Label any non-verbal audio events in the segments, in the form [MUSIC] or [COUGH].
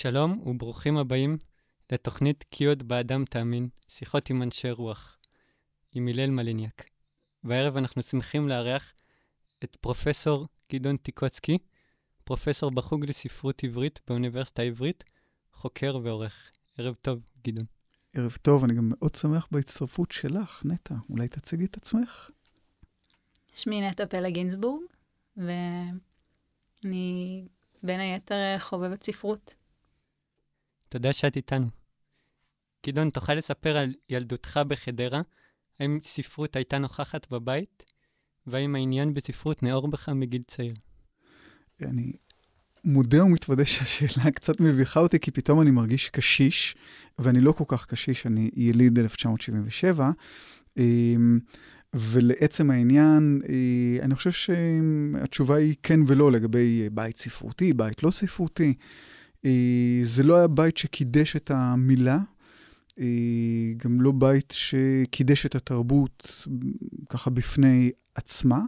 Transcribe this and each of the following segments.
שלום וברוכים הבאים לתוכנית כי עוד באדם תאמין, שיחות עם אנשי רוח, עם הלל מליניאק. והערב אנחנו שמחים לארח את פרופסור גדעון טיקוצקי, פרופסור בחוג לספרות עברית באוניברסיטה העברית, חוקר ועורך. ערב טוב, גדעון. ערב טוב, אני גם מאוד שמח בהצטרפות שלך, נטע. אולי תציגי את עצמך. שמי נטע פלא גינזבורג, ואני בין היתר חובבת ספרות. תודה שאת איתנו. גדעון, תוכל לספר על ילדותך בחדרה? האם ספרות הייתה נוכחת בבית? והאם העניין בספרות נאור בך מגיל צעיר? אני מודה ומתוודה שהשאלה [LAUGHS] קצת מביכה אותי, כי פתאום אני מרגיש קשיש, ואני לא כל כך קשיש, אני יליד 1977. אמ, ולעצם העניין, אה, אני חושב שהתשובה היא כן ולא לגבי בית ספרותי, בית לא ספרותי. אה, זה לא היה בית שקידש את המילה, אה, גם לא בית שקידש את התרבות ככה בפני עצמה,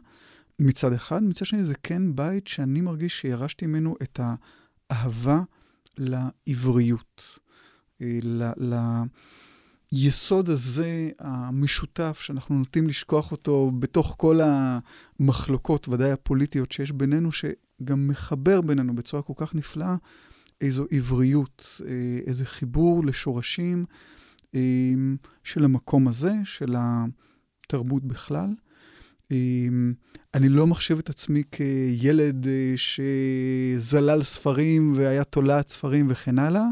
מצד אחד. מצד שני, זה כן בית שאני מרגיש שירשתי ממנו את האהבה לעבריות, אה, ליסוד הזה המשותף, שאנחנו נוטים לשכוח אותו בתוך כל המחלוקות, ודאי הפוליטיות שיש בינינו, שגם מחבר בינינו בצורה כל כך נפלאה. איזו עבריות, אה, איזה חיבור לשורשים אה, של המקום הזה, של התרבות בכלל. אה, אני לא מחשיב את עצמי כילד שזלל ספרים והיה תולעת ספרים וכן הלאה.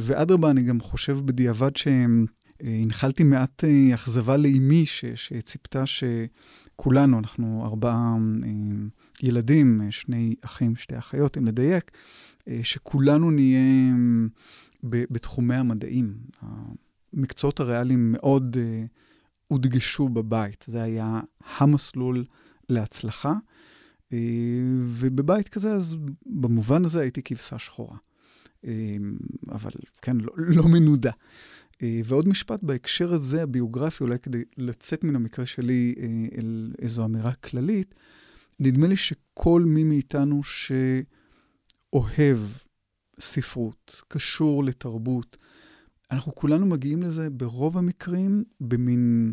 ואדרבה, אני גם חושב בדיעבד שהנחלתי מעט אכזבה לאימי, שציפתה שכולנו, אנחנו ארבעה ילדים, שני אחים, שתי אחיות, אם לדייק, שכולנו נהיה בתחומי המדעים. המקצועות הריאליים מאוד אה, הודגשו בבית. זה היה המסלול להצלחה. אה, ובבית כזה, אז במובן הזה הייתי כבשה שחורה. אבל כן, לא, לא מנודה. ועוד משפט בהקשר הזה, הביוגרפי, אולי כדי לצאת מן המקרה שלי אל איזו אמירה כללית, נדמה לי שכל מי מאיתנו ש... אוהב ספרות, קשור לתרבות. אנחנו כולנו מגיעים לזה ברוב המקרים במין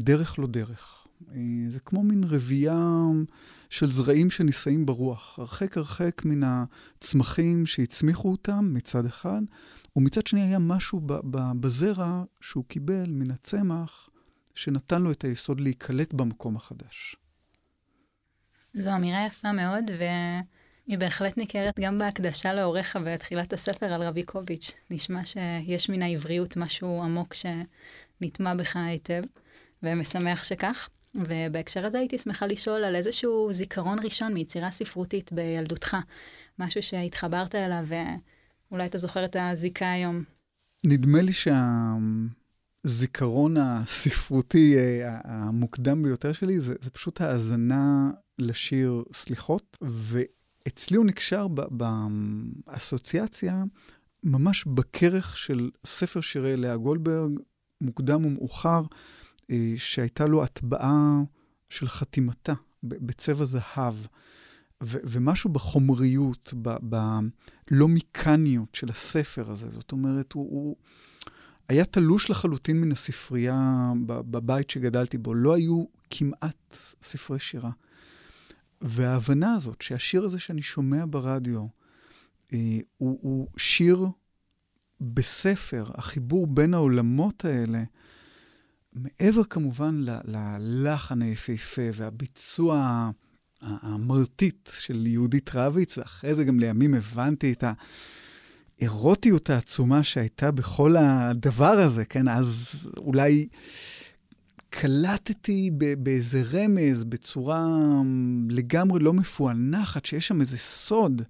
דרך לא דרך. אה, זה כמו מין רבייה של זרעים שנישאים ברוח, הרחק הרחק מן הצמחים שהצמיחו אותם מצד אחד, ומצד שני היה משהו בזרע שהוא קיבל מן הצמח, שנתן לו את היסוד להיקלט במקום החדש. זו אמירה יפה מאוד, ו... היא בהחלט ניכרת גם בהקדשה להוריך בתחילת הספר על רביקוביץ'. נשמע שיש מן העבריות משהו עמוק שנטמע בך היטב, ומשמח שכך. ובהקשר הזה הייתי שמחה לשאול על איזשהו זיכרון ראשון מיצירה ספרותית בילדותך, משהו שהתחברת אליו, ואולי אתה זוכר את הזיקה היום. נדמה לי שהזיכרון הספרותי אה, המוקדם ביותר שלי זה, זה פשוט האזנה לשיר סליחות, ו... אצלי הוא נקשר באסוציאציה ממש בכרך של ספר שירי לאה גולדברג, מוקדם ומאוחר, אה, שהייתה לו הטבעה של חתימתה בצבע זהב. ומשהו בחומריות, בלא מיקניות של הספר הזה. זאת אומרת, הוא, הוא היה תלוש לחלוטין מן הספרייה בבית שגדלתי בו. לא היו כמעט ספרי שירה. וההבנה הזאת שהשיר הזה שאני שומע ברדיו אה, הוא, הוא שיר בספר, החיבור בין העולמות האלה, מעבר כמובן ללחן היפהפה והביצוע המרטיט של יהודית רביץ, ואחרי זה גם לימים הבנתי את האירוטיות העצומה שהייתה בכל הדבר הזה, כן? אז אולי... קלטתי באיזה רמז, בצורה לגמרי לא מפוענחת, שיש שם איזה סוד.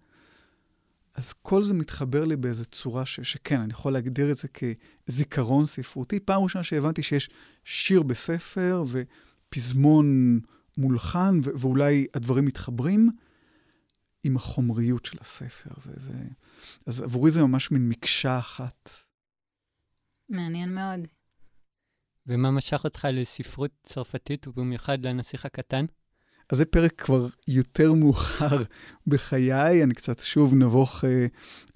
אז כל זה מתחבר לי באיזו צורה ש, שכן, אני יכול להגדיר את זה כזיכרון ספרותי. פעם ראשונה שהבנתי שיש שיר בספר ופזמון מולחן, ו- ואולי הדברים מתחברים עם החומריות של הספר. ו- ו- אז עבורי זה ממש מין מקשה אחת. מעניין מאוד. ומה משך אותך לספרות צרפתית, ובמיוחד לנסיך הקטן? אז זה פרק כבר יותר מאוחר בחיי, אני קצת שוב נבוך אה,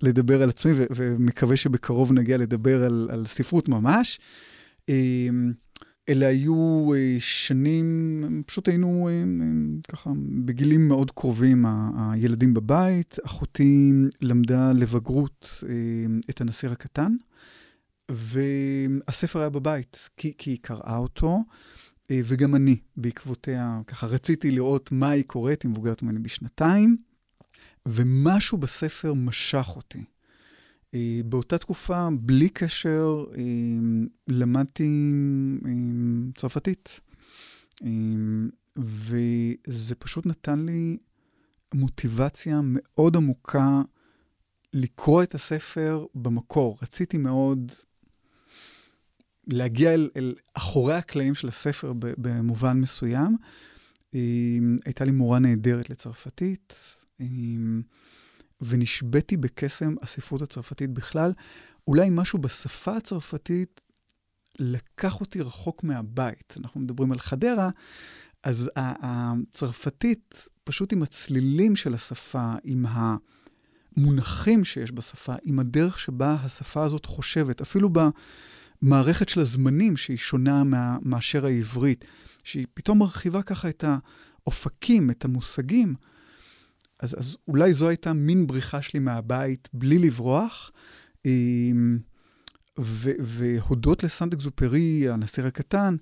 לדבר על עצמי, ו- ומקווה שבקרוב נגיע לדבר על, על ספרות ממש. אה, אלה היו אה, שנים, פשוט היינו אה, אה, ככה בגילים מאוד קרובים, ה- הילדים בבית. אחותי למדה לבגרות אה, את הנסיר הקטן, והספר היה בבית, כי, כי היא קראה אותו. אה, וגם אני, בעקבותיה, ככה רציתי לראות מה היא קוראת, היא מבוגרת ממני בשנתיים, ומשהו בספר משך אותי. אה, באותה תקופה, בלי קשר, אה, למדתי צרפתית. וזה פשוט נתן לי מוטיבציה מאוד עמוקה לקרוא את הספר במקור. רציתי מאוד להגיע אל, אל אחורי הקלעים של הספר במובן מסוים. הייתה לי מורה נהדרת לצרפתית, ונשבתי בקסם הספרות הצרפתית בכלל. אולי משהו בשפה הצרפתית לקח אותי רחוק מהבית. אנחנו מדברים על חדרה, אז הצרפתית, פשוט עם הצלילים של השפה, עם המונחים שיש בשפה, עם הדרך שבה השפה הזאת חושבת, אפילו ב... מערכת של הזמנים שהיא שונה מה, מאשר העברית, שהיא פתאום מרחיבה ככה את האופקים, את המושגים. אז, אז אולי זו הייתה מין בריחה שלי מהבית בלי לברוח. אמ, ו, והודות לסנט אקזופרי, הנשיא הקטן,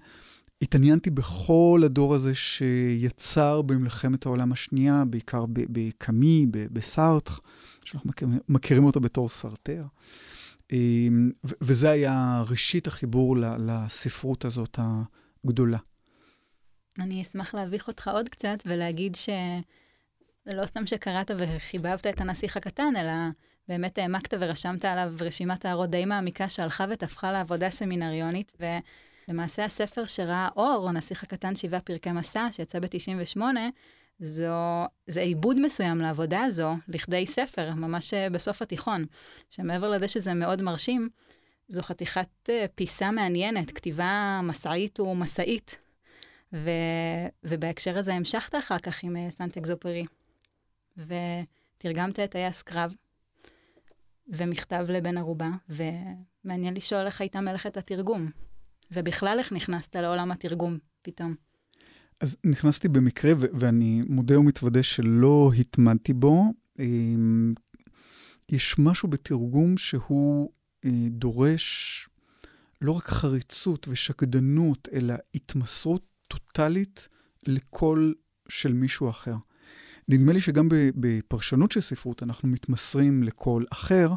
התעניינתי בכל הדור הזה שיצר במלחמת העולם השנייה, בעיקר בקאמי, בסארטר, שאנחנו מכירים אותו בתור סרטר. אמ, וזה היה ראשית החיבור לספרות הזאת הגדולה. אני אשמח להביך אותך עוד קצת ולהגיד שזה לא סתם שקראת וחיבבת את הנסיך הקטן, אלא באמת העמקת ורשמת עליו רשימת הערות די מעמיקה שהלכה ותפחה לעבודה סמינריונית, ולמעשה הספר שראה אור, הנסיך הקטן שבעה פרקי מסע, שיצא ב-98, זו, זה עיבוד מסוים לעבודה הזו, לכדי ספר, ממש אה, בסוף התיכון, שמעבר לזה שזה מאוד מרשים, זו חתיכת אה, פיסה מעניינת, כתיבה מסעית ומסעית. ו, ובהקשר הזה המשכת אחר כך עם אה, סנט אקזופרי, ותרגמת את טייס קרב, ומכתב לבן ערובה, ומעניין לשאול איך הייתה מלאכת התרגום, ובכלל איך נכנסת לעולם התרגום פתאום. אז נכנסתי במקרה, ו- ואני מודה ומתוודה שלא התמדתי בו. אמ, יש משהו בתרגום שהוא אה, דורש לא רק חריצות ושקדנות, אלא התמסרות טוטאלית לקול של מישהו אחר. נדמה לי שגם בפרשנות של ספרות אנחנו מתמסרים לקול אחר,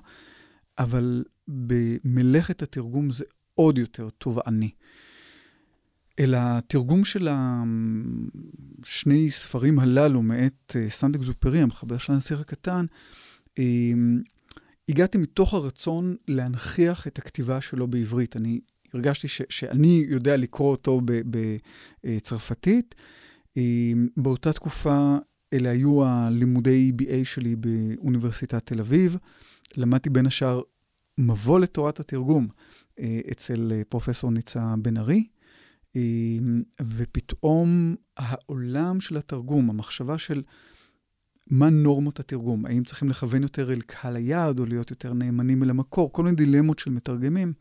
אבל במלאכת התרגום זה עוד יותר תובעני. אל התרגום של השני ספרים הללו מאת אה, סנט אקזופרי, המחבר של הנסיך הקטן, אמ, הגעתי מתוך הרצון להנכיח את הכתיבה שלו בעברית. אני הרגשתי ש, שאני יודע לקרוא אותו בצרפתית. אמ, באותה תקופה אלה היו הלימודי BA שלי באוניברסיטת תל אביב. למדתי בין השאר מבוא לתורת התרגום אה, אצל אה, פרופסור ניצה בן ארי. ופתאום העולם של התרגום, המחשבה של מה נורמות התרגום, האם צריכים לכוון יותר אל קהל היעד או להיות יותר נאמנים אל המקור, כל מיני דילמות של מתרגמים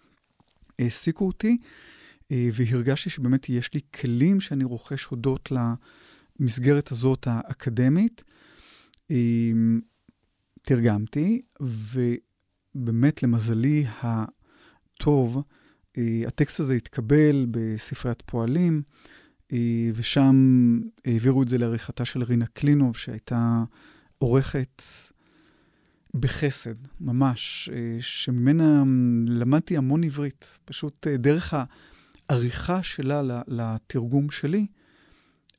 העסיקו אותי, אה, והרגשתי שבאמת יש לי כלים שאני רוכש הודות למסגרת הזאת האקדמית. תרגמתי, ובאמת למזלי הטוב, הטקסט הזה התקבל בספריית פועלים, אה, ושם העבירו את זה לעריכתה של רינה קלינוב, שהייתה עורכת בחסד, ממש, אה, שממנה למדתי המון עברית. פשוט דרך העריכה שלה לתרגום שלי,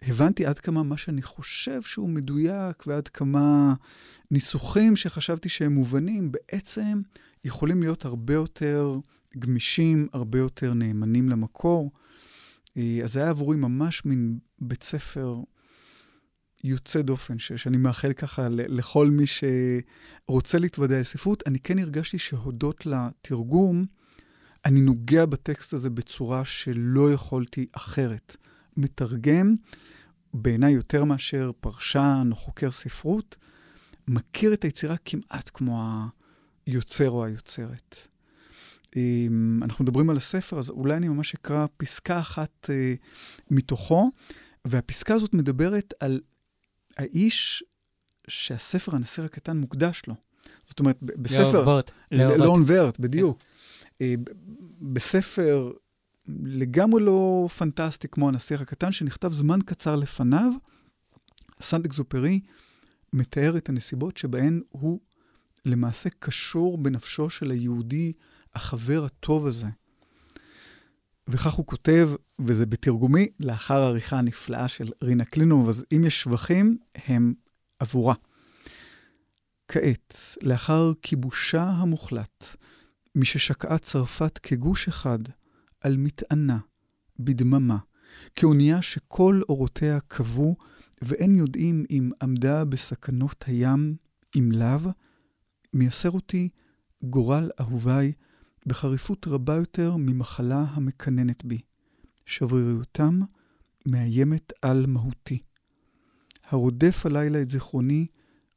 הבנתי עד כמה מה שאני חושב שהוא מדויק, ועד כמה ניסוחים שחשבתי שהם מובנים, בעצם יכולים להיות הרבה יותר גמישים, הרבה יותר נאמנים למקור. אה, אז זה היה עבורי ממש מין בית ספר יוצא דופן, ש- שאני מאחל ככה לכל מי שרוצה להתוודע לספרות. אני כן הרגשתי שהודות לתרגום, אני נוגע בטקסט הזה בצורה שלא יכולתי אחרת. מתרגם בעיניי יותר מאשר פרשן או חוקר ספרות, מכיר את היצירה כמעט כמו היוצר או היוצרת. אנחנו מדברים על הספר, אז אולי אני ממש אקרא פסקה אחת אה, מתוכו, והפסקה הזאת מדברת על האיש שהספר הנשיר הקטן מוקדש לו. זאת אומרת, בספר... לאורבוט. לאון ורט, בדיוק. אה, בספר לגמרי לא פנטסטי כמו הנסיך הקטן, שנכתב זמן קצר לפניו, סנט אקזופרי מתאר את הנסיבות שבהן הוא למעשה קשור בנפשו של היהודי, החבר הטוב הזה. וכך הוא כותב, וזה בתרגומי, לאחר העריכה הנפלאה של רינה קלינוב, אז אם יש שבחים, הם עבורה. כעת, לאחר כיבושה המוחלט, מששקעה צרפת כגוש אחד על מטענה, בדממה, כאונייה שכל אורותיה כבו, ואין יודעים אם עמדה בסכנות הים, אם לאו, מייסר אותי גורל אהוביי בחריפות רבה יותר ממחלה המקננת בי. שבריריותם מאיימת על מהותי. הרודף הלילה את זיכרוני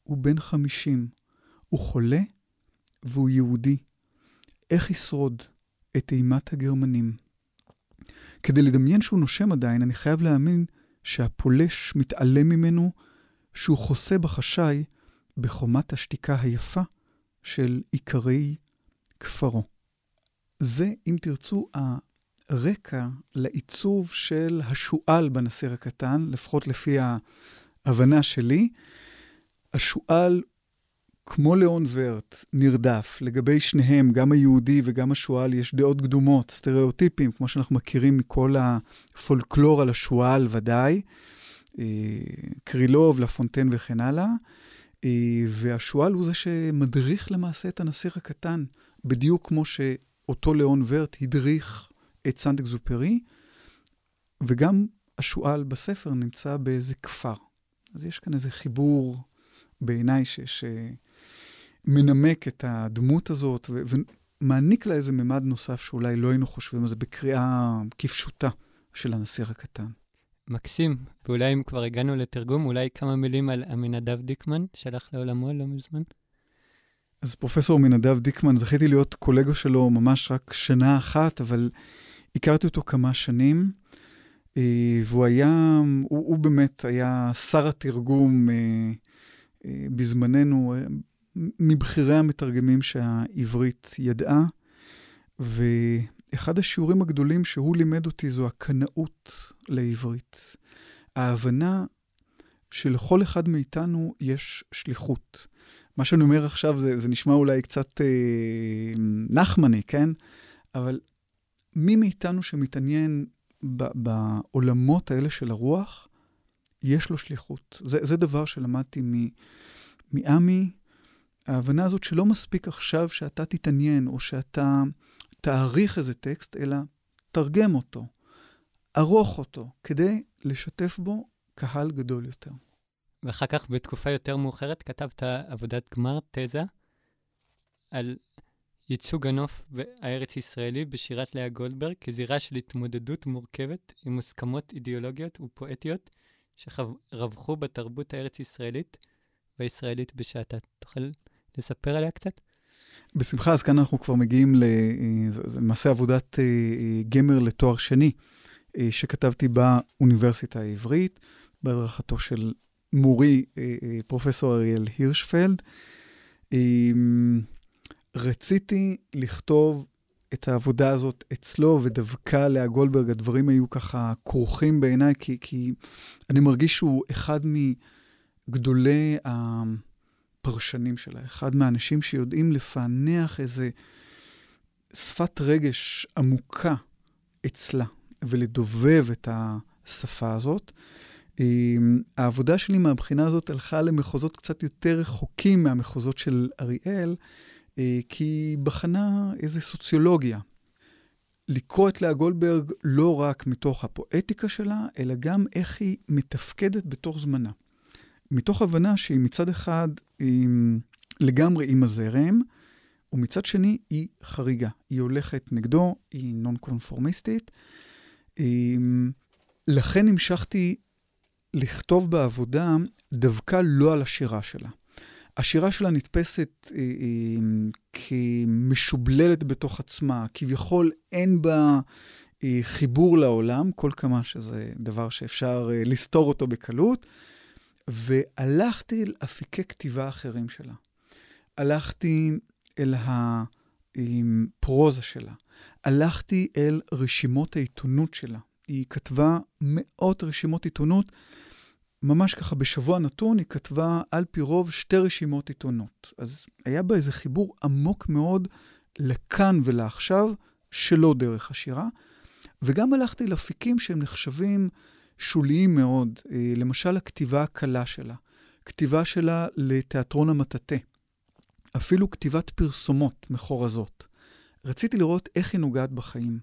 הוא בן חמישים, הוא חולה והוא יהודי. איך ישרוד את אימת הגרמנים? כדי לדמיין שהוא נושם עדיין, אני חייב להאמין שהפולש מתעלם ממנו, שהוא חוסה בחשאי בחומת השתיקה היפה של עיקרי כפרו. זה, אם תרצו, הרקע לעיצוב של השועל בנסיר הקטן, לפחות לפי ההבנה שלי. השועל, כמו ליאון ורט, נרדף. לגבי שניהם, גם היהודי וגם השועל, יש דעות קדומות, סטריאוטיפים, כמו שאנחנו מכירים מכל הפולקלור על השועל ודאי. אה, קרילוב, לפונטן וכן הלאה. אה, והשועל הוא זה שמדריך למעשה את הנסיך הקטן, בדיוק כמו שאותו ליאון ורט הדריך את סנט אקזופרי, וגם השועל בספר נמצא באיזה כפר. אז יש כאן איזה חיבור בעיניי שמנמק את הדמות הזאת ומעניק לה איזה ממד נוסף שאולי לא היינו חושבים על זה בקריאה כפשוטה של הנסיך הקטן. מקסים, ואולי אם כבר הגענו לתרגום, אולי כמה מילים על עמינדב דיקמן, שהלך לעולמו לא מזמן. אז פרופסור עמינדב דיקמן, זכיתי להיות קולגה שלו ממש רק שנה אחת, אבל הכרתי אותו כמה שנים, אה, והוא היה, הוא, הוא באמת היה שר התרגום אה, אה, בזמננו, מבכירי המתרגמים שהעברית ידעה, ו... אחד השיעורים הגדולים שהוא לימד אותי זו הקנאות לעברית. ההבנה שלכל אחד מאיתנו יש שליחות. מה שאני אומר עכשיו זה, זה נשמע אולי קצת אה, נחמני, כן? אבל מי מאיתנו שמתעניין ב, בעולמות האלה של הרוח, יש לו שליחות. זה, זה דבר שלמדתי מעמי, ההבנה הזאת שלא מספיק עכשיו שאתה תתעניין, או שאתה תעריך איזה טקסט, אלא תרגם אותו, ערוך אותו, כדי לשתף בו קהל גדול יותר. ואחר כך, בתקופה יותר מאוחרת, כתבת עבודת גמר, תזה, על ייצוג הנוף הארץ-ישראלי בשירת לאה גולדברג כזירה של התמודדות מורכבת עם מוסכמות אידיאולוגיות ופואטיות שרווחו בתרבות הארץ-ישראלית והישראלית בשעתה. תוכל לספר עליה קצת? בשמחה, אז כאן אנחנו כבר מגיעים למעשה עבודת אה, אה, גמר לתואר שני, אה, שכתבתי באוניברסיטה העברית, בהדרכתו של מורי, פרופסור אריאל הירשפלד. רציתי לכתוב את העבודה הזאת אצלו, ודווקא לאה גולדברג, הדברים היו ככה כרוכים בעיניי, כי, כי אני מרגיש שהוא אחד מגדולי. הפרשנים שלה, אחד מהאנשים שיודעים לפענח איזה שפת רגש עמוקה אצלה, ולדובב את השפה הזאת. אמ, העבודה שלי מהבחינה הזאת הלכה למחוזות קצת יותר רחוקים מהמחוזות של אריאל, אה, כי בחנה איזה סוציולוגיה. לקרוא את לאה גולדברג לא רק מתוך הפואטיקה שלה, אלא גם איך היא מתפקדת בתוך זמנה. מתוך הבנה שהיא מצד אחד היא לגמרי עם הזרם, ומצד שני היא חריגה. היא הולכת נגדו, היא נון קונפורמיסטית. לכן המשכתי לכתוב בעבודה דווקא לא על השירה שלה. השירה שלה נתפסת אה, אה, כמשובללת בתוך עצמה, כביכול אין בה אה, חיבור לעולם, כל כמה שזה דבר שאפשר אה, לסתור אותו בקלות, והלכתי אל אפיקי כתיבה אחרים שלה. הלכתי אל הפרוזה שלה, הלכתי אל רשימות העיתונות שלה. היא כתבה מאות רשימות עיתונות, ממש ככה בשבוע נתון היא כתבה על פי רוב שתי רשימות עיתונות. אז היה בה איזה חיבור עמוק מאוד לכאן ולעכשיו, שלא דרך השירה. וגם הלכתי לאפיקים שהם נחשבים שוליים מאוד, אה, למשל הכתיבה הקלה שלה, כתיבה שלה לתיאטרון המטאטה, אפילו כתיבת פרסומות מחורזות. רציתי לראות איך היא נוגעת בחיים.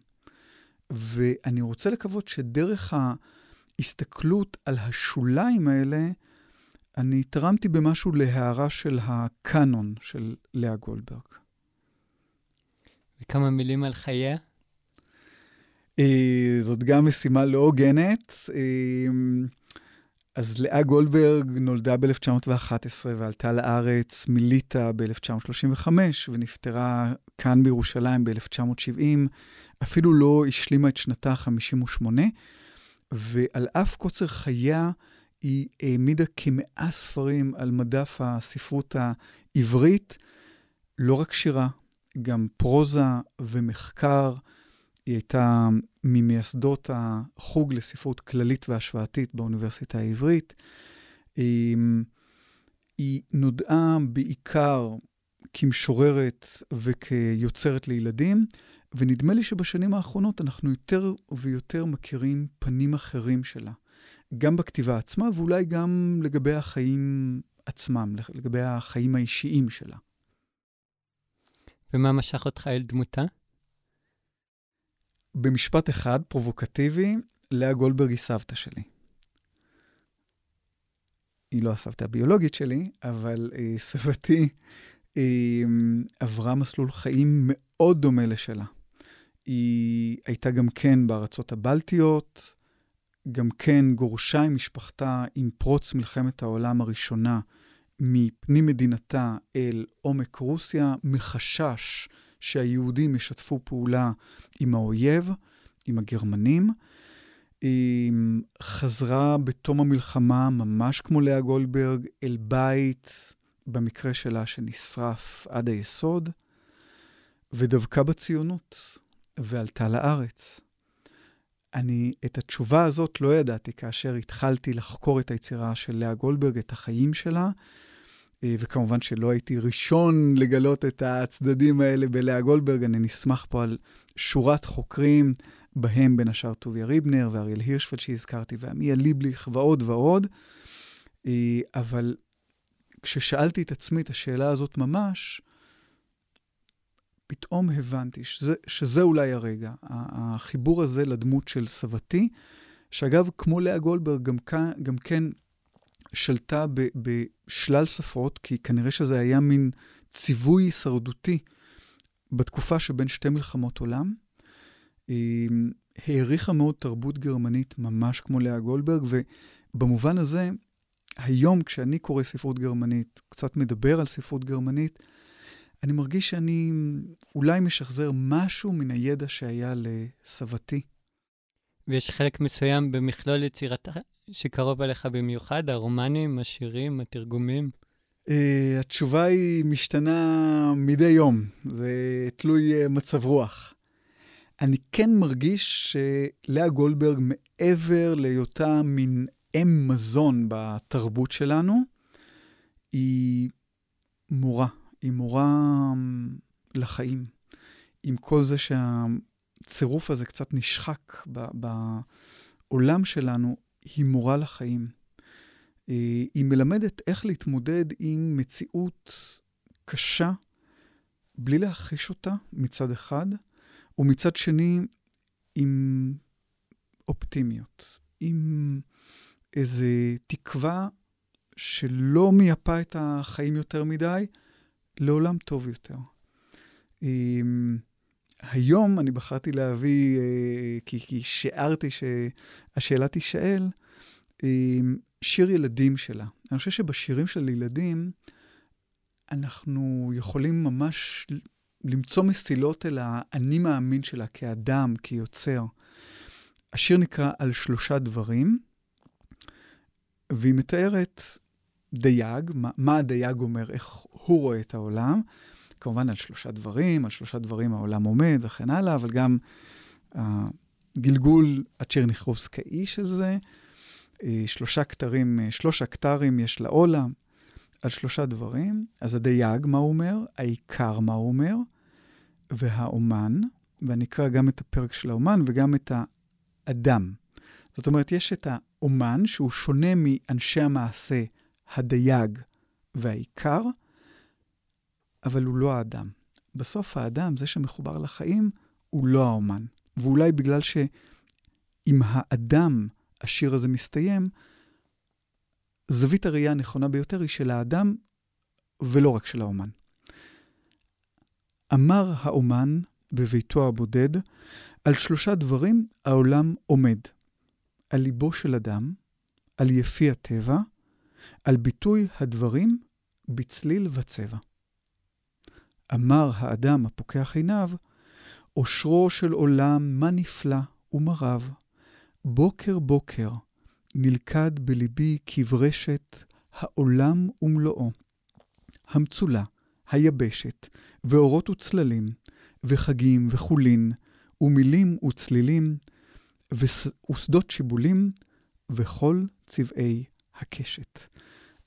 ואני רוצה לקוות שדרך ההסתכלות על השוליים האלה, אני תרמתי במשהו להערה של הקאנון של לאה גולדברג. וכמה מילים על חייה? אה, זאת גם משימה לא הוגנת. אה, אז לאה גולדברג נולדה ב-1911 ועלתה לארץ מליטא ב-1935 ונפטרה כאן בירושלים ב-1970. אפילו לא השלימה את שנתה ה-58, ועל אף קוצר חייה, היא העמידה כמאה ספרים על מדף הספרות העברית, לא רק שירה, גם פרוזה ומחקר. היא הייתה ממייסדות החוג לספרות כללית והשוואתית באוניברסיטה העברית. היא נודעה בעיקר כמשוררת וכיוצרת לילדים, ונדמה לי שבשנים האחרונות אנחנו יותר ויותר מכירים פנים אחרים שלה, גם בכתיבה עצמה ואולי גם לגבי החיים עצמם, לגבי החיים האישיים שלה. ומה משך אותך אל דמותה? במשפט אחד, פרובוקטיבי, לאה גולדברג היא סבתא שלי. היא לא הסבתא הביולוגית שלי, אבל אה, סבתי אה, עברה מסלול חיים מאוד דומה לשלה. היא הייתה גם כן בארצות הבלטיות, גם כן גורשה עם משפחתה עם פרוץ מלחמת העולם הראשונה מפנים מדינתה אל עומק רוסיה, מחשש שהיהודים ישתפו פעולה עם האויב, עם הגרמנים. היא חזרה בתום המלחמה, ממש כמו לאה גולדברג, אל בית, במקרה שלה, שנשרף עד היסוד, ודבקה בציונות. ועלתה לארץ. אני את התשובה הזאת לא ידעתי כאשר התחלתי לחקור את היצירה של לאה גולדברג, את החיים שלה, אה, וכמובן שלא הייתי ראשון לגלות את הצדדים האלה בלאה גולדברג, אני נסמך פה על שורת חוקרים, בהם בין השאר טוביה ריבנר ואריאל הירשפלד שהזכרתי, ועמיה ליבליך ועוד ועוד. אה, אבל כששאלתי את עצמי את השאלה הזאת ממש, פתאום הבנתי שזה, שזה אולי הרגע, החיבור הזה לדמות של סבתי, שאגב, כמו לאה גולדברג, גם, גם כן שלטה ב, בשלל שפות, כי כנראה שזה היה מין ציווי הישרדותי בתקופה שבין שתי מלחמות עולם. העריכה מאוד תרבות גרמנית, ממש כמו לאה גולדברג, ובמובן הזה, היום כשאני קורא ספרות גרמנית, קצת מדבר על ספרות גרמנית, אני מרגיש שאני אולי משחזר משהו מן הידע שהיה לסבתי. ויש חלק מסוים במכלול יצירתה שקרוב אליך במיוחד, הרומנים, השירים, התרגומים? Uh, התשובה היא משתנה מדי יום, זה תלוי uh, מצב רוח. אני כן מרגיש שלאה גולדברג, מעבר להיותה מין אם מזון בתרבות שלנו, היא מורה. היא מורה אמ, לחיים. עם כל זה שהצירוף הזה קצת נשחק בעולם שלנו, היא מורה לחיים. אה, היא מלמדת איך להתמודד עם מציאות קשה, בלי להכחיש אותה מצד אחד, ומצד שני, עם אופטימיות, עם איזו תקווה שלא מייפה את החיים יותר מדי, לעולם טוב יותר. היום אני בחרתי להביא, אה, כי, כי שיערתי שהשאלה תישאל, שיר ילדים שלה. אני חושב שבשירים של ילדים, אנחנו יכולים ממש למצוא מסילות אל האני מאמין שלה כאדם, כיוצר. השיר נקרא על שלושה דברים, והיא מתארת דייג, מה, מה הדייג אומר, איך הוא רואה את העולם. כמובן על שלושה דברים, על שלושה דברים העולם עומד וכן הלאה, אבל גם הגלגול הצ'רניחובסקאי של זה, אה, שלושה כתרים, אה, שלוש הכתרים יש לעולם, על שלושה דברים. אז הדייג, מה הוא אומר? העיקר, מה הוא אומר? והאומן, ואני אקרא גם את הפרק של האומן וגם את האדם. זאת אומרת, יש את האומן, שהוא שונה מאנשי המעשה, הדייג והעיקר, אבל הוא לא האדם. בסוף האדם, זה שמחובר לחיים, הוא לא האומן. ואולי בגלל שעם האדם השיר הזה מסתיים, זווית הראייה הנכונה ביותר היא של האדם ולא רק של האומן. אמר האומן בביתו הבודד, על שלושה דברים העולם עומד. על ליבו של אדם, על יפי הטבע, על ביטוי הדברים בצליל וצבע. אמר האדם הפוקח עיניו, אושרו של עולם, מה נפלא ומה רב. בוקר בוקר נלכד בליבי כברשת העולם ומלואו. המצולה, היבשת, ואורות וצללים, וחגים וחולין, ומילים וצלילים, ושדות שיבולים, וכל צבעי הקשת.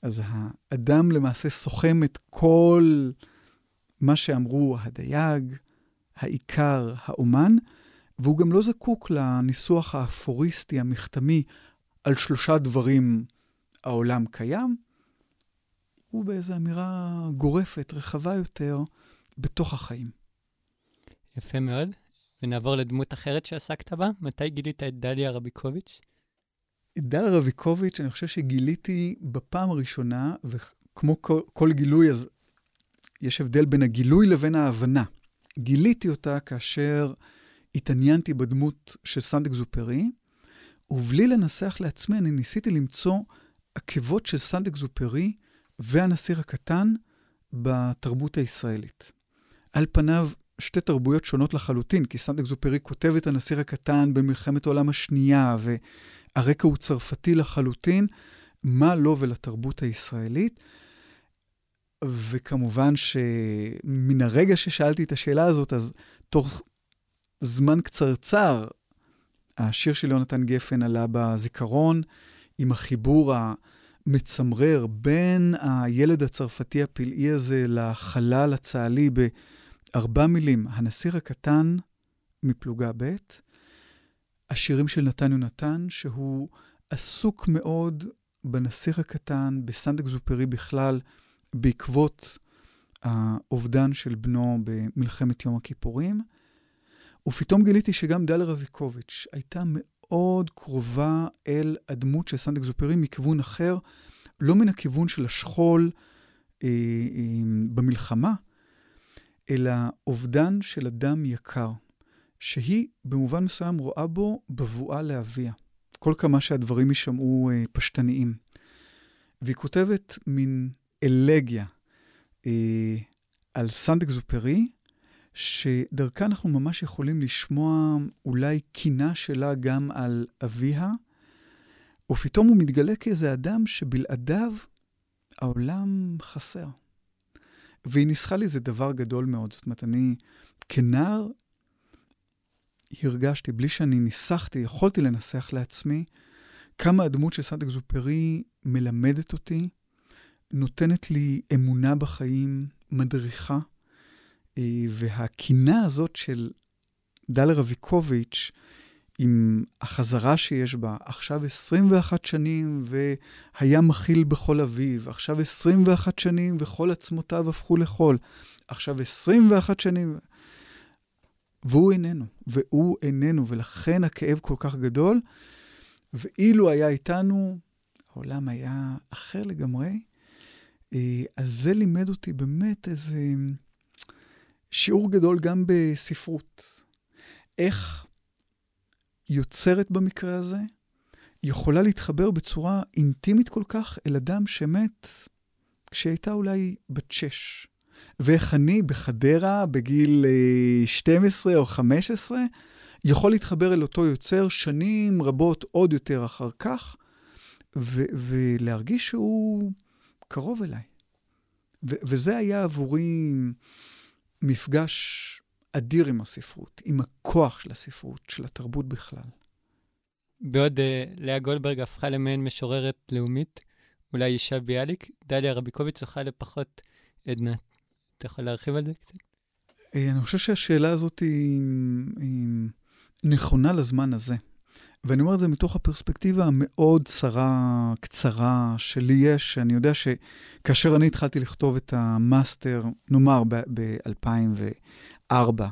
אז האדם למעשה סוכם את כל מה שאמרו הדייג, העיקר, האומן, והוא גם לא זקוק לניסוח האפוריסטי, המכתמי, על שלושה דברים העולם קיים. הוא באיזו אמירה גורפת, רחבה יותר, בתוך החיים. יפה מאוד. ונעבור לדמות אחרת שעסקת בה. מתי גילית את דליה רביקוביץ'? דליה רביקוביץ', אני חושב שגיליתי בפעם הראשונה, וכמו כל, כל גילוי, אז יש הבדל בין הגילוי לבין ההבנה. גיליתי אותה כאשר התעניינתי בדמות של סנט אקזופרי, ובלי לנסח לעצמי, אני ניסיתי למצוא עקבות של סנט אקזופרי והנשיר הקטן בתרבות הישראלית. על פניו, שתי תרבויות שונות לחלוטין, כי סנט אקזופרי כותב את הנשיר הקטן במלחמת העולם השנייה, והרקע הוא צרפתי לחלוטין, מה לו ולתרבות הישראלית. וכמובן שמן הרגע ששאלתי את השאלה הזאת, אז תוך זמן קצרצר, השיר של יונתן גפן עלה בזיכרון, עם החיבור המצמרר בין הילד הצרפתי הפלאי הזה לחלל הצה"לי בארבע מילים, הנשיר הקטן מפלוגה ב', השירים של נתן יונתן, שהוא עסוק מאוד בנשיר הקטן, בסנט אקזופרי בכלל, בעקבות האובדן של בנו במלחמת יום הכיפורים. ופתאום גיליתי שגם דליה רביקוביץ' הייתה מאוד קרובה אל הדמות של סנט אקזופרי מכיוון אחר, לא מן הכיוון של השכול אה, אה, במלחמה, אלא אובדן של אדם יקר, שהיא במובן מסוים רואה בו בבואה לאביה. כל כמה שהדברים יישמעו אה, פשטניים. והיא כותבת מין אלגיה אה, על סנט אקזופרי, שדרכה אנחנו ממש יכולים לשמוע אולי קינה שלה גם על אביה, ופתאום הוא מתגלה כאיזה אדם שבלעדיו העולם חסר. והיא ניסחה לי איזה דבר גדול מאוד. זאת אומרת, אני כנער הרגשתי, בלי שאני ניסחתי, יכולתי לנסח לעצמי, כמה הדמות של סנט אקזופרי מלמדת אותי, נותנת לי אמונה בחיים, מדריכה. אה, והקינה הזאת של דליה רביקוביץ', עם החזרה שיש בה, עכשיו 21 שנים והיה מכיל בכל אביב, עכשיו 21 שנים וכל עצמותיו הפכו לחול, עכשיו 21 שנים, והוא איננו, והוא איננו, ולכן הכאב כל כך גדול, ואילו היה איתנו, העולם היה אחר לגמרי. אה, אז זה לימד אותי באמת איזה שיעור גדול גם בספרות. איך יוצרת במקרה הזה יכולה להתחבר בצורה אינטימית כל כך אל אדם שמת כשהייתה אולי בת שש. ואיך אני בחדרה, בגיל 12 אה, או 15, יכול להתחבר אל אותו יוצר שנים רבות עוד יותר אחר כך, ו- ולהרגיש שהוא קרוב אליי. ו- וזה היה עבורי מפגש אדיר עם הספרות, עם הכוח של הספרות, של התרבות בכלל. בעוד uh, לאה גולדברג הפכה למעין משוררת לאומית, אולי אישה ביאליק, דליה רביקוביץ' זוכה לפחות עדנה. אתה יכול להרחיב על זה קצת? אה, אני חושב שהשאלה הזאת היא, היא נכונה לזמן הזה. ואני אומר את זה מתוך הפרספקטיבה המאוד צרה, קצרה שלי יש, שאני יודע שכאשר אני התחלתי לכתוב את המאסטר, נאמר ב-2004,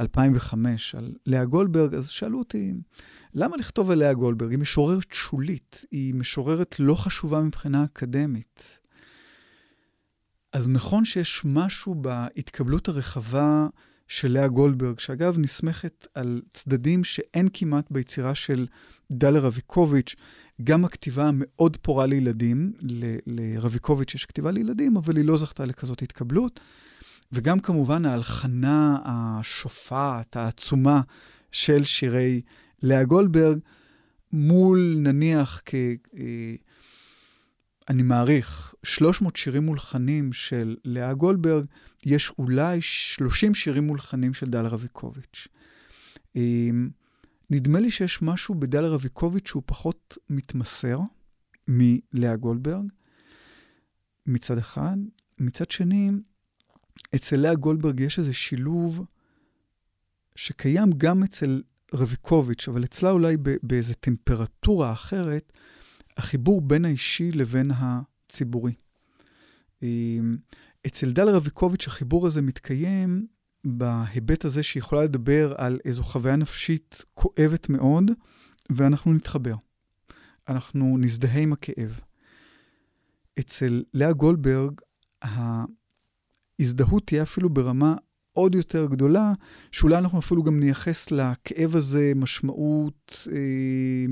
2005, על לאה גולדברג, אז שאלו אותי, למה לכתוב על לאה גולדברג? היא משוררת שולית, היא משוררת לא חשובה מבחינה אקדמית. אז נכון שיש משהו בהתקבלות הרחבה של לאה גולדברג, שאגב נסמכת על צדדים שאין כמעט ביצירה של דלה רביקוביץ', גם הכתיבה המאוד פורה לילדים, ל- לרביקוביץ' יש כתיבה לילדים, אבל היא לא זכתה לכזאת התקבלות, וגם כמובן ההלחנה השופעת, העצומה של שירי לאה גולדברג, מול נניח כ... אני מעריך, 300 שירים מולחנים של לאה גולדברג, יש אולי 30 שירים מולחנים של דל רביקוביץ'. אמ, נדמה לי שיש משהו בדל רביקוביץ' שהוא פחות מתמסר מלאה גולדברג, מצד אחד. מצד שני, אצל לאה גולדברג יש איזה שילוב שקיים גם אצל רביקוביץ', אבל אצלה אולי באיזו טמפרטורה אחרת, החיבור בין האישי לבין הציבורי. אמ, אצל דל רביקוביץ' החיבור הזה מתקיים בהיבט הזה שהיא יכולה לדבר על איזו חוויה נפשית כואבת מאוד, ואנחנו נתחבר. אנחנו נזדהה עם הכאב. אצל לאה גולדברג, ההזדהות תהיה אפילו ברמה עוד יותר גדולה, שאולי אנחנו אפילו גם נייחס לכאב הזה משמעות, אה,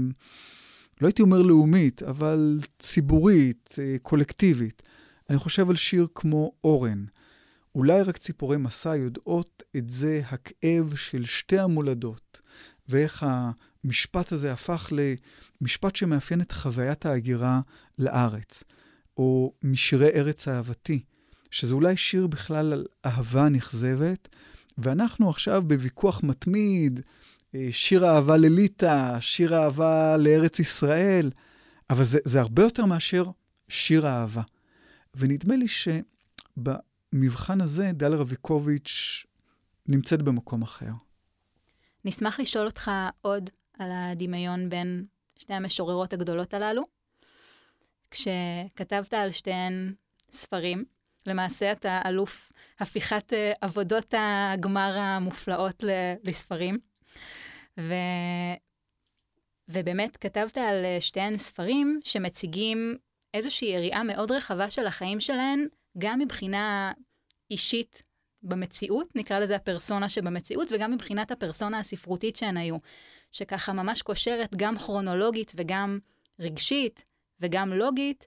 לא הייתי אומר לאומית, אבל ציבורית, אה, קולקטיבית. אני חושב על שיר כמו אורן. אולי רק ציפורי מסע יודעות את זה הכאב של שתי המולדות, ואיך המשפט הזה הפך למשפט שמאפיין את חוויית ההגירה לארץ, או משירי ארץ אהבתי, שזה אולי שיר בכלל על אהבה נכזבת, ואנחנו עכשיו בוויכוח מתמיד, שיר אהבה לליטא, שיר אהבה לארץ ישראל, אבל זה, זה הרבה יותר מאשר שיר אהבה. ונדמה לי שבמבחן הזה דליה רביקוביץ' נמצאת במקום אחר. נשמח לשאול אותך עוד על הדמיון בין שתי המשוררות הגדולות הללו. כשכתבת על שתיהן ספרים, למעשה אתה אלוף הפיכת אה, עבודות הגמר המופלאות לספרים. ו... ובאמת כתבת על אה, שתיהן ספרים שמציגים איזושהי יריעה מאוד רחבה של החיים שלהן, גם מבחינה אישית במציאות, נקרא לזה הפרסונה שבמציאות, וגם מבחינת הפרסונה הספרותית שהן היו, שככה ממש קושרת גם כרונולוגית וגם רגשית וגם לוגית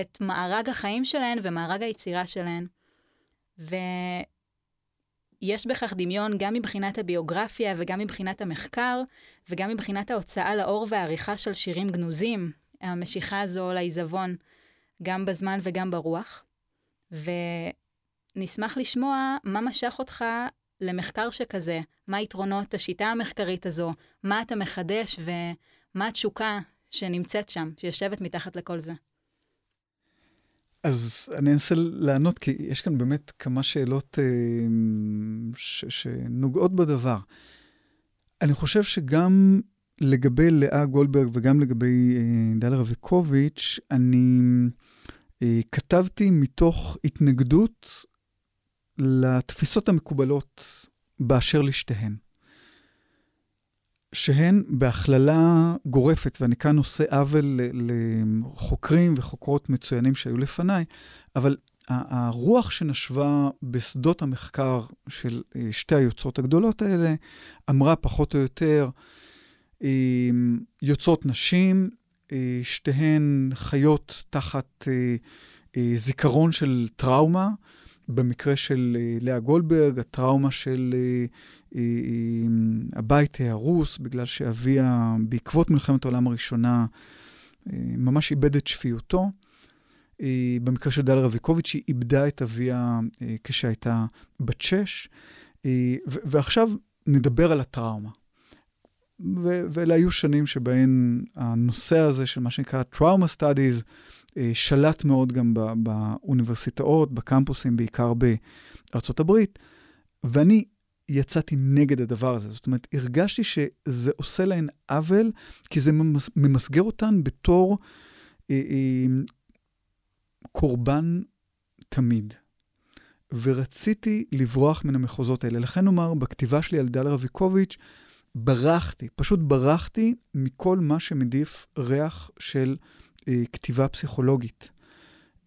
את מארג החיים שלהן ומארג היצירה שלהן. ויש בכך דמיון גם מבחינת הביוגרפיה וגם מבחינת המחקר, וגם מבחינת ההוצאה לאור והעריכה של שירים גנוזים, המשיכה הזו לעיזבון, גם בזמן וגם ברוח. ונשמח לשמוע מה משך אותך למחקר שכזה, מה יתרונות השיטה המחקרית הזו, מה אתה מחדש ומה התשוקה שנמצאת שם, שיושבת מתחת לכל זה. אז אני אנסה לענות, כי יש כאן באמת כמה שאלות אה, ש, שנוגעות בדבר. אני חושב שגם לגבי לאה גולדברג וגם לגבי אה, דליה רביקוביץ', אני אה, כתבתי מתוך התנגדות לתפיסות המקובלות באשר לשתיהן. שהן בהכללה גורפת, ואני כאן עושה עוול לחוקרים וחוקרות מצוינים שהיו לפניי, אבל הרוח שנשבה בשדות המחקר של אה, שתי היוצרות הגדולות האלה, אמרה פחות או יותר, יוצאות נשים, שתיהן חיות תחת זיכרון של טראומה. במקרה של לאה גולדברג, הטראומה של הבית ההרוס, בגלל שאביה, בעקבות מלחמת העולם הראשונה, ממש איבד את שפיותו. במקרה של דליה רביקוביץ', היא איבדה את אביה כשהייתה בת שש. ועכשיו נדבר על הטראומה. ואלה היו שנים שבהן הנושא הזה של מה שנקרא Trauma Studies שלט מאוד גם באוניברסיטאות, בקמפוסים, בעיקר בארצות הברית, ואני יצאתי נגד הדבר הזה. זאת אומרת, הרגשתי שזה עושה להן עוול, כי זה ממסגר אותן בתור אה, אה, קורבן תמיד. ורציתי לברוח מן המחוזות האלה. לכן אומר, בכתיבה שלי על דל רביקוביץ', ברחתי, פשוט ברחתי מכל מה שמדיף ריח של אה, כתיבה פסיכולוגית.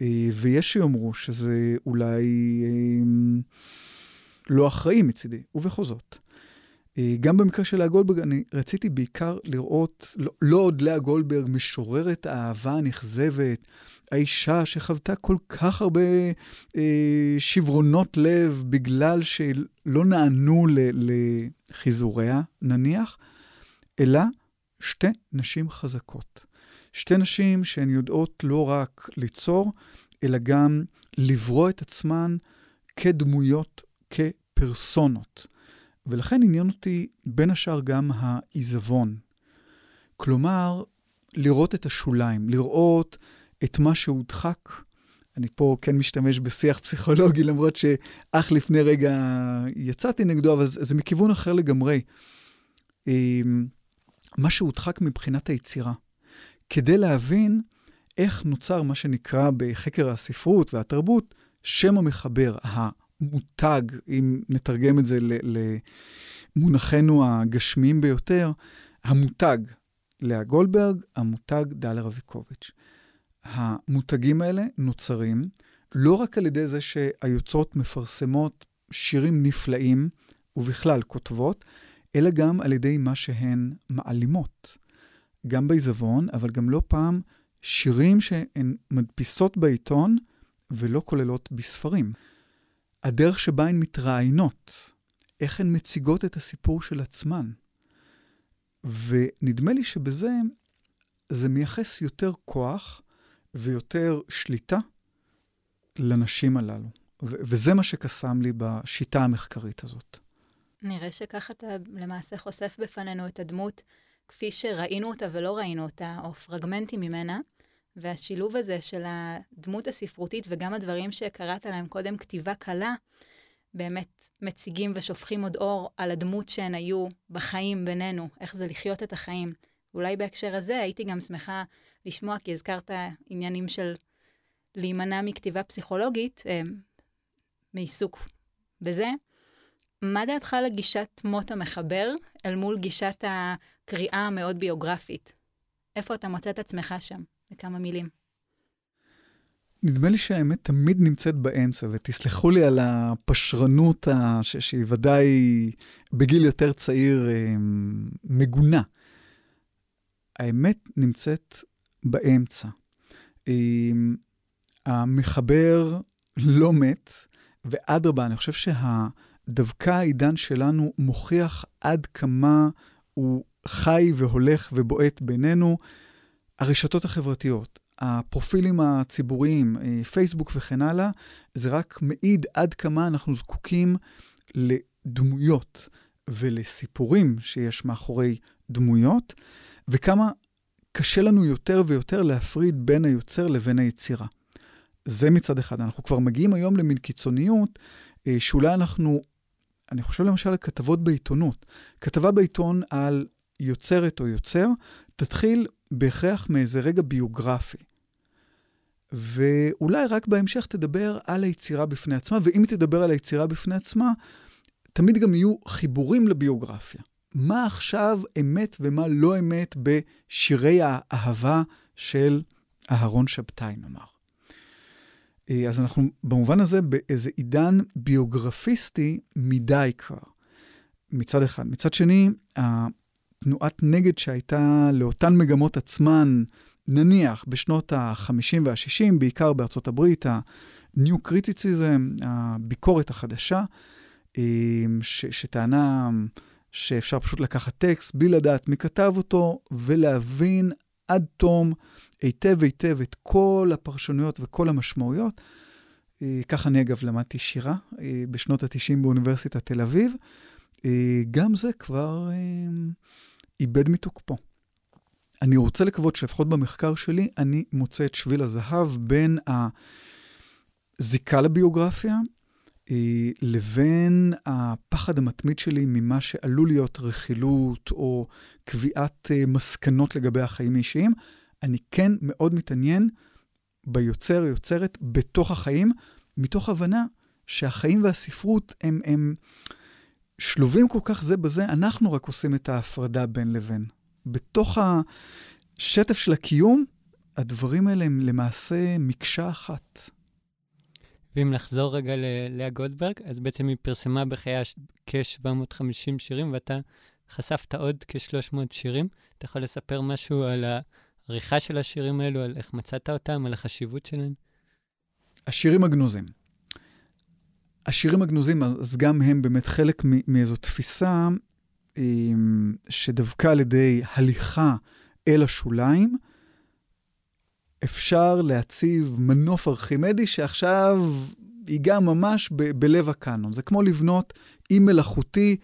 אה, ויש שיאמרו שזה אולי אה, לא אחראי מצידי, ובכל זאת. אה, גם במקרה של לאה גולדברג, אני רציתי בעיקר לראות, לא, לא עוד לאה גולדברג משוררת האהבה הנכזבת, האישה שחוותה כל כך הרבה אה, שברונות לב בגלל שלא נענו ל, לחיזוריה, נניח, אלא שתי נשים חזקות. שתי נשים שהן יודעות לא רק ליצור, אלא גם לברוא את עצמן כדמויות, כפרסונות. ולכן עניין אותי בין השאר גם העיזבון. כלומר, לראות את השוליים, לראות את מה שהודחק. אני פה כן משתמש בשיח פסיכולוגי, למרות שאך לפני רגע יצאתי נגדו, אבל זה, מכיוון אחר לגמרי. אמ, מה שהודחק מבחינת היצירה. כדי להבין איך נוצר מה שנקרא בחקר הספרות והתרבות שם המחבר, המותג, אם נתרגם את זה למונחנו הגשמיים ביותר, המותג לאה גולדברג, המותג דליה רביקוביץ'. המותגים האלה נוצרים לא רק על ידי זה שהיוצרות מפרסמות שירים נפלאים, ובכלל כותבות, אלא גם על ידי מה שהן מעלימות. גם בעיזבון, אבל גם לא פעם שירים שהן מדפיסות בעיתון ולא כוללות בספרים. הדרך שבה הן מתראיינות, איך הן מציגות את הסיפור של עצמן. ונדמה לי שבזה זה מייחס יותר כוח ויותר שליטה לנשים הללו. ו- וזה מה שקסם לי בשיטה המחקרית הזאת. נראה שככה אתה למעשה חושף בפנינו את הדמות כפי שראינו אותה ולא ראינו אותה, או פרגמנטים ממנה, והשילוב הזה של הדמות הספרותית וגם הדברים שקראת להם קודם כתיבה קלה, באמת מציגים ושופכים עוד אור על הדמות שהן היו בחיים בינינו, איך זה לחיות את החיים. אולי בהקשר הזה הייתי גם שמחה לשמוע, כי הזכרת עניינים של להימנע מכתיבה פסיכולוגית, אה, מעיסוק בזה. מה דעתך על גישת מות המחבר אל מול גישת הקריאה המאוד ביוגרפית? איפה אתה מוצא את עצמך שם? בכמה מילים. נדמה לי שהאמת תמיד נמצאת באמצע, ותסלחו לי על הפשרנות ה... ש... שהיא ודאי בגיל יותר צעיר אה, מגונה. האמת נמצאת באמצע. אה, המחבר לא מת, ואדרבה, אני חושב שדווקא העידן שלנו מוכיח עד כמה הוא חי והולך ובועט בינינו. הרשתות החברתיות, הפרופילים הציבוריים, אה, פייסבוק וכן הלאה, זה רק מעיד עד כמה אנחנו זקוקים לדמויות ולסיפורים שיש מאחורי דמויות, וכמה קשה לנו יותר ויותר להפריד בין היוצר לבין היצירה. זה מצד אחד. אנחנו כבר מגיעים היום למין קיצוניות, אה, שאולי אנחנו, אני חושב למשל על כתבות בעיתונות. כתבה בעיתון על יוצרת או יוצר, תתחיל בהכרח מאיזה רגע ביוגרפי. ואולי רק בהמשך תדבר על היצירה בפני עצמה, ואם היא תדבר על היצירה בפני עצמה, תמיד גם יהיו חיבורים לביוגרפיה. מה עכשיו אמת ומה לא אמת בשירי האהבה של אהרון שבתאי, נאמר. אה, אז אנחנו במובן הזה באיזה עידן ביוגרפיסטי מדי כבר, מצד אחד. מצד שני, תנועת נגד שהייתה לאותן מגמות עצמן, נניח בשנות ה-50 וה-60, בעיקר בארצות הברית, ה-New Criticism, הביקורת החדשה, ש- שטענה שאפשר פשוט לקחת טקסט בלי לדעת מי כתב אותו, ולהבין עד תום היטב היטב את כל הפרשנויות וכל המשמעויות. אה, ככה אני אגב למדתי שירה אה, בשנות ה-90 באוניברסיטת תל אביב. אה, גם זה כבר איבד מתוקפו. אני רוצה לקוות שלפחות במחקר שלי, אני מוצא את שביל הזהב בין הזיקה לביוגרפיה לבין הפחד המתמיד שלי ממה שעלול להיות רכילות או קביעת מסקנות לגבי החיים האישיים. אני כן מאוד מתעניין ביוצר, יוצרת, בתוך החיים, מתוך הבנה שהחיים והספרות הם, הם שלובים כל כך זה בזה, אנחנו רק עושים את ההפרדה בין לבין. בתוך השטף של הקיום, הדברים האלה הם למעשה מקשה אחת. ואם נחזור רגע ללאה גולדברג, אז בעצם היא פרסמה בחייה כ-750 שירים, ואתה חשפת עוד כ-300 שירים. אתה יכול לספר משהו על העריכה של השירים האלו, על איך מצאת אותם, על החשיבות שלהם? השירים הגנוזים. השירים הגנוזים, אז גם הם באמת חלק מאיזו תפיסה אמ, שדווקא על ידי הליכה אל השוליים, אפשר להציב מנוף ארכימדי שעכשיו ייגע ממש ב- בלב הקאנון. זה כמו לבנות אי מלאכותי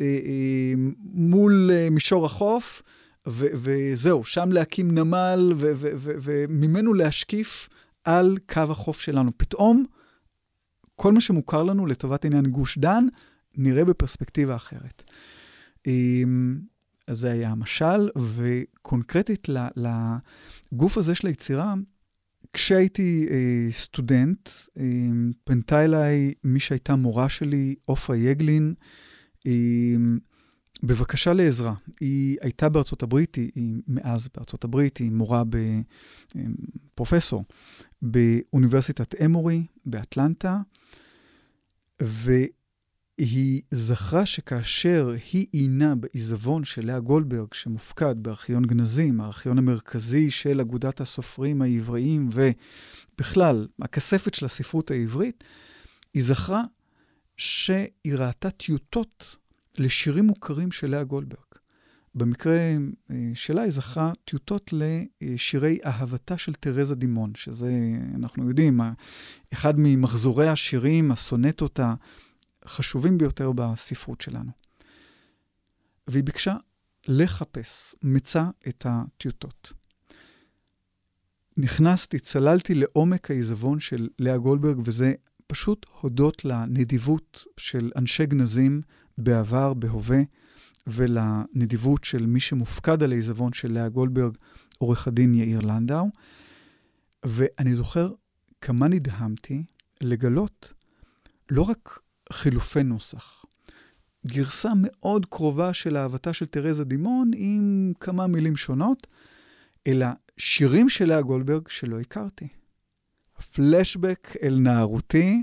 אה, אה, מול אה, מישור החוף, וזהו, שם להקים נמל וממנו להשקיף על קו החוף שלנו. פתאום כל מה שמוכר לנו לטובת עניין גוש דן, נראה בפרספקטיבה אחרת. אמ, אז זה היה המשל, וקונקרטית לגוף הזה של היצירה, כשהייתי אה, סטודנט, אה, פנתה אליי מי שהייתה מורה שלי, עופרה יגלין, אה, בבקשה לעזרה. היא הייתה בארצות הברית, היא, מאז בארצות הברית, היא מורה, ב, אה, פרופסור, באוניברסיטת אמורי באטלנטה, והיא זכרה שכאשר היא עיינה בעיזבון של לאה גולדברג, שמופקד בארכיון גנזים, הארכיון המרכזי של אגודת הסופרים העבריים, ובכלל, הכספת של הספרות העברית, היא זכרה שהיא ראתה טיוטות לשירים מוכרים של לאה גולדברג. במקרה אה, שלה היא זכרה טיוטות לשירי אהבתה של תרזה דימון, שזה, אנחנו יודעים, אחד ממחזורי השירים, הסונטות החשובים ביותר בספרות שלנו. והיא ביקשה לחפש, מצא את הטיוטות. נכנסתי, צללתי לעומק העיזבון של לאה גולדברג, וזה פשוט הודות לנדיבות של אנשי גנזים בעבר, בהווה, ולנדיבות של מי שמופקד על העיזבון של לאה גולדברג, עורך הדין יאיר לנדאו. ואני זוכר כמה נדהמתי לגלות לא רק חילופי נוסח, גרסה מאוד קרובה של אהבתה של תרזה דימון עם כמה מילים שונות, אלא שירים של לאה גולדברג שלא הכרתי. פלשבק אל נערותי,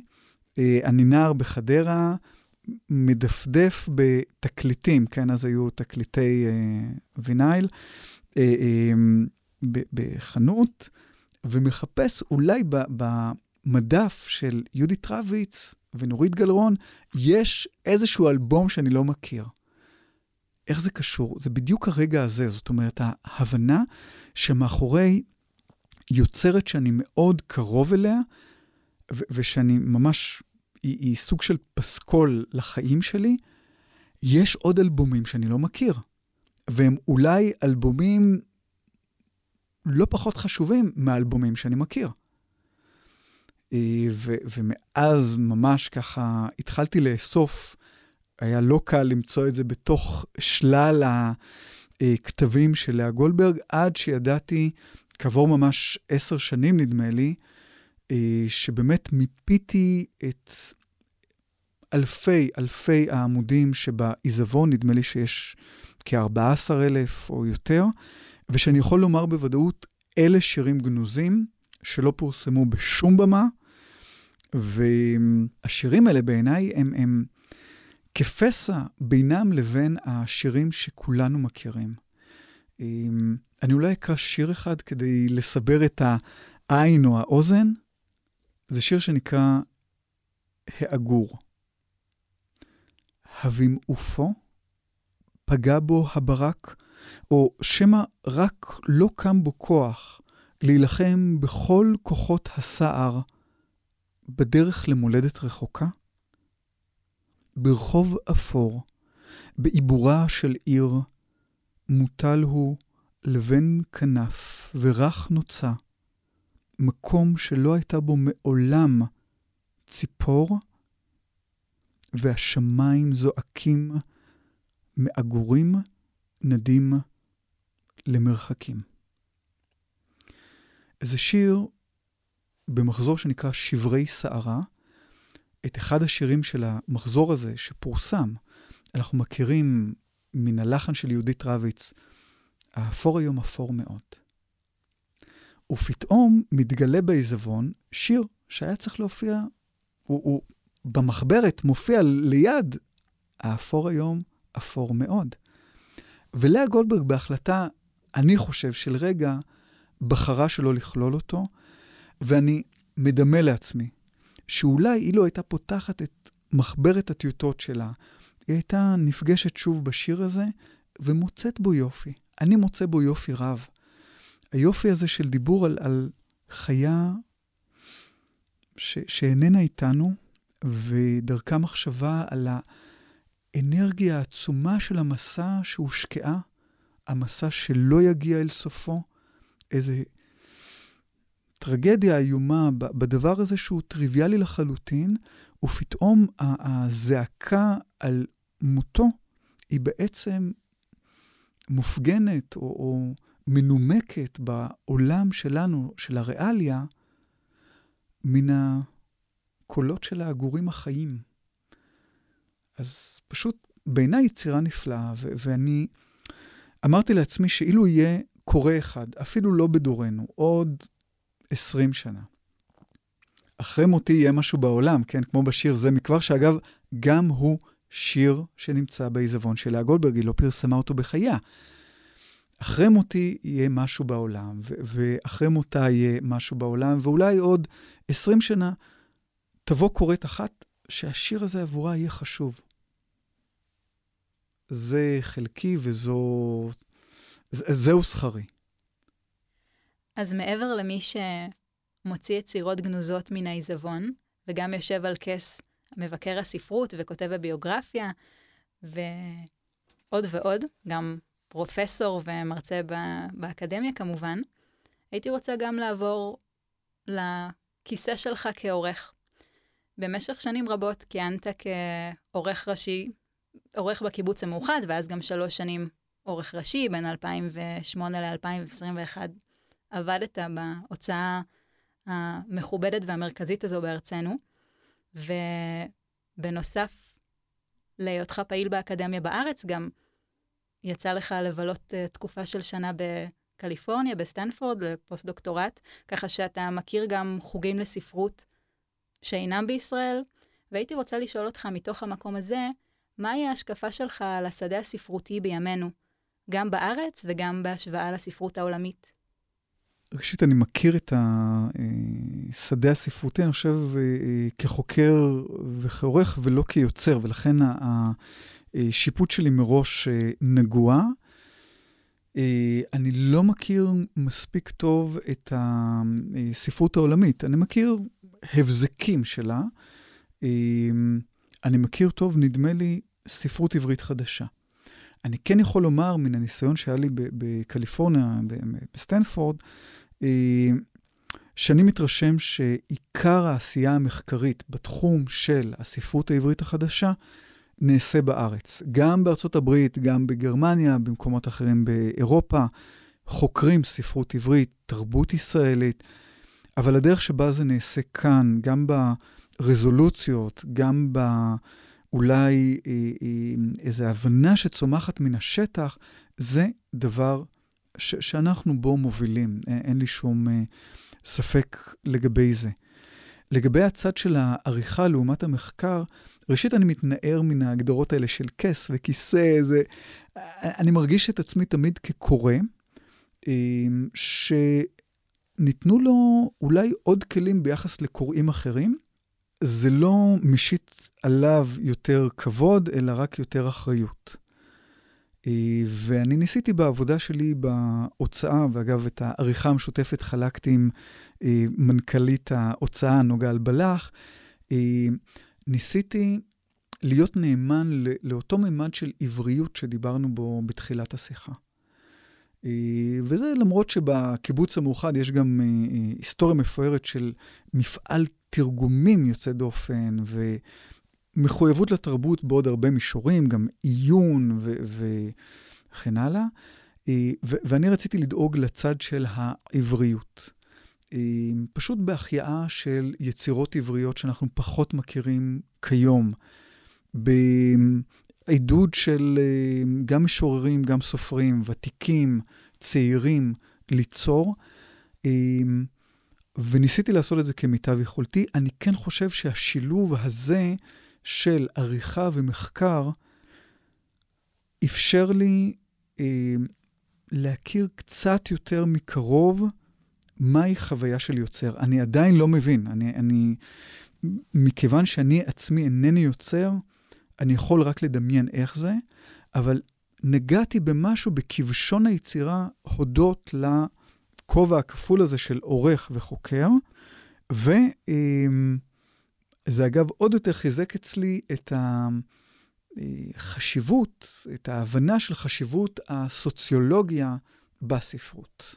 אה, אני נער בחדרה, מדפדף בתקליטים, כן, אז היו תקליטי אה, וינייל, אה, אה, בחנות, ומחפש אולי במדף של יהודית רביץ ונורית גלרון, יש איזשהו אלבום שאני לא מכיר. איך זה קשור? זה בדיוק הרגע הזה, זאת אומרת, ההבנה שמאחורי יוצרת שאני מאוד קרוב אליה, ושאני ממש היא, היא סוג של פסקול לחיים שלי, יש עוד אלבומים שאני לא מכיר. והם אולי אלבומים לא פחות חשובים מהאלבומים שאני מכיר. אה, ו- ומאז ממש ככה התחלתי לאסוף, היה לא קל למצוא את זה בתוך שלל הכתבים של לאה גולדברג, עד שידעתי, כעבור ממש עשר שנים נדמה לי, שבאמת מיפיתי את אלפי אלפי העמודים שבעיזבון, נדמה לי שיש כ-14,000 או יותר, ושאני יכול לומר בוודאות, אלה שירים גנוזים שלא פורסמו בשום במה, והשירים האלה בעיניי הם, הם כפסע בינם לבין השירים שכולנו מכירים. אני אולי אקרא שיר אחד כדי לסבר את העין או האוזן. זה שיר שנקרא העגור. הבמעופו, פגע בו הברק, או שמא רק לא קם בו כוח להילחם בכל כוחות הסער בדרך למולדת רחוקה? ברחוב אפור, בעיבורה של עיר, מוטל הוא לבן כנף ורך נוצה, מקום שלא הייתה בו מעולם ציפור, והשמיים זועקים מעגורים נדים למרחקים. זה שיר במחזור שנקרא שברי סערה. את אחד השירים של המחזור הזה שפורסם, אנחנו מכירים מן הלחן של יהודית רביץ, האפור היום אפור מאוד. ופתאום מתגלה בעיזבון שיר שהיה צריך להופיע, הוא, הוא במחברת מופיע ליד האפור היום אפור מאוד. ולאה גולדברג בהחלטה, אני חושב, של רגע, בחרה שלא לכלול אותו, ואני מדמה לעצמי שאולי אילו הייתה פותחת את מחברת הטיוטות שלה, היא הייתה נפגשת שוב בשיר הזה ומוצאת בו יופי. אני מוצא בו יופי רב. היופי הזה של דיבור על, על חיה ש, שאיננה איתנו, ודרכה מחשבה על האנרגיה העצומה של המסע שהושקעה, המסע שלא יגיע אל סופו, איזה טרגדיה איומה בדבר הזה שהוא טריוויאלי לחלוטין, ופתאום הזעקה על מותו היא בעצם מופגנת או, או מנומקת בעולם שלנו, של הריאליה, מן הקולות של העגורים החיים. אז פשוט בעיניי יצירה נפלאה, ו- ואני אמרתי לעצמי שאילו יהיה קורא אחד, אפילו לא בדורנו, עוד 20 שנה, אחרי מותי יהיה משהו בעולם, כן? כמו בשיר זה מכבר, שאגב, גם הוא שיר שנמצא בעיזבון של לאה גולדברג, היא לא פרסמה אותו בחייה. אחרי מותי יהיה משהו בעולם, ו- ואחרי מותה יהיה משהו בעולם, ואולי עוד 20 שנה תבוא קוראת אחת שהשיר הזה עבורה יהיה חשוב. זה חלקי וזו... זהו שכרי. אז מעבר למי שמוציא יצירות גנוזות מן העיזבון, וגם יושב על כס מבקר הספרות וכותב הביוגרפיה, ועוד ועוד, גם פרופסור ומרצה באקדמיה כמובן, הייתי רוצה גם לעבור לכיסא שלך כעורך. במשך שנים רבות כיהנת כעורך ראשי, עורך בקיבוץ המאוחד, ואז גם שלוש שנים עורך ראשי, בין 2008 ל-2021 עבדת בהוצאה המכובדת והמרכזית הזו בארצנו, ובנוסף להיותך פעיל באקדמיה בארץ, גם יצא לך לבלות אה, תקופה של שנה בקליפורניה, בסטנפורד, לפוסט-דוקטורט, ככה שאתה מכיר גם חוגים לספרות שאינם בישראל, והייתי רוצה לשאול אותך מתוך המקום הזה, מהי ההשקפה שלך על השדה הספרותי בימינו, גם בארץ וגם בהשוואה לספרות העולמית? ראשית, אני מכיר את השדה הספרותי, אני חושב, כחוקר וכעורך ולא כיוצר, ולכן השיפוט שלי מראש נגוע. אני לא מכיר מספיק טוב את הספרות העולמית. אני מכיר הבזקים שלה. אני מכיר טוב, נדמה לי, ספרות עברית חדשה. אני כן יכול לומר, מן הניסיון שהיה לי בקליפורניה, בסטנפורד, אה, שאני מתרשם שעיקר העשייה המחקרית בתחום של הספרות העברית החדשה נעשה בארץ. גם בארצות הברית, גם בגרמניה, במקומות אחרים באירופה, חוקרים ספרות עברית, תרבות ישראלית, אבל הדרך שבה זה נעשה כאן, גם ברזולוציות, גם באולי אה, אה, איזו הבנה שצומחת מן השטח, זה דבר ש- שאנחנו בו מובילים, אין לי שום ספק לגבי זה. לגבי הצד של העריכה לעומת המחקר, ראשית, אני מתנער מן ההגדרות האלה של כס וכיסא, זה... אני מרגיש את עצמי תמיד כקורא, שניתנו לו אולי עוד כלים ביחס לקוראים אחרים. זה לא משית עליו יותר כבוד, אלא רק יותר אחריות. ואני ניסיתי בעבודה שלי בהוצאה, ואגב, את העריכה המשותפת חלקתי עם מנכ"לית ההוצאה, נוגה אלבלח, ניסיתי להיות נאמן לאותו ממד של עבריות שדיברנו בו בתחילת השיחה. וזה למרות שבקיבוץ המאוחד יש גם היסטוריה מפוארת של מפעל תרגומים יוצא דופן, ומחויבות לתרבות בעוד הרבה מישורים, גם עיון וכן הלאה. ואני רציתי לדאוג לצד של העבריות. פשוט בהחייאה של יצירות עבריות שאנחנו פחות מכירים כיום. בעידוד של גם משוררים, גם סופרים, ותיקים, צעירים, ליצור. וניסיתי לעשות את זה כמיטב יכולתי. אני כן חושב שהשילוב הזה של עריכה ומחקר אפשר לי אה, להכיר קצת יותר מקרוב מהי חוויה של יוצר. אני עדיין לא מבין. אני, אני, מכיוון שאני עצמי אינני יוצר, אני יכול רק לדמיין איך זה, אבל נגעתי במשהו בכבשון היצירה הודות לכובע הכפול הזה של עורך וחוקר, וזה אגב עוד יותר חיזק אצלי את החשיבות, את ההבנה של חשיבות הסוציולוגיה בספרות.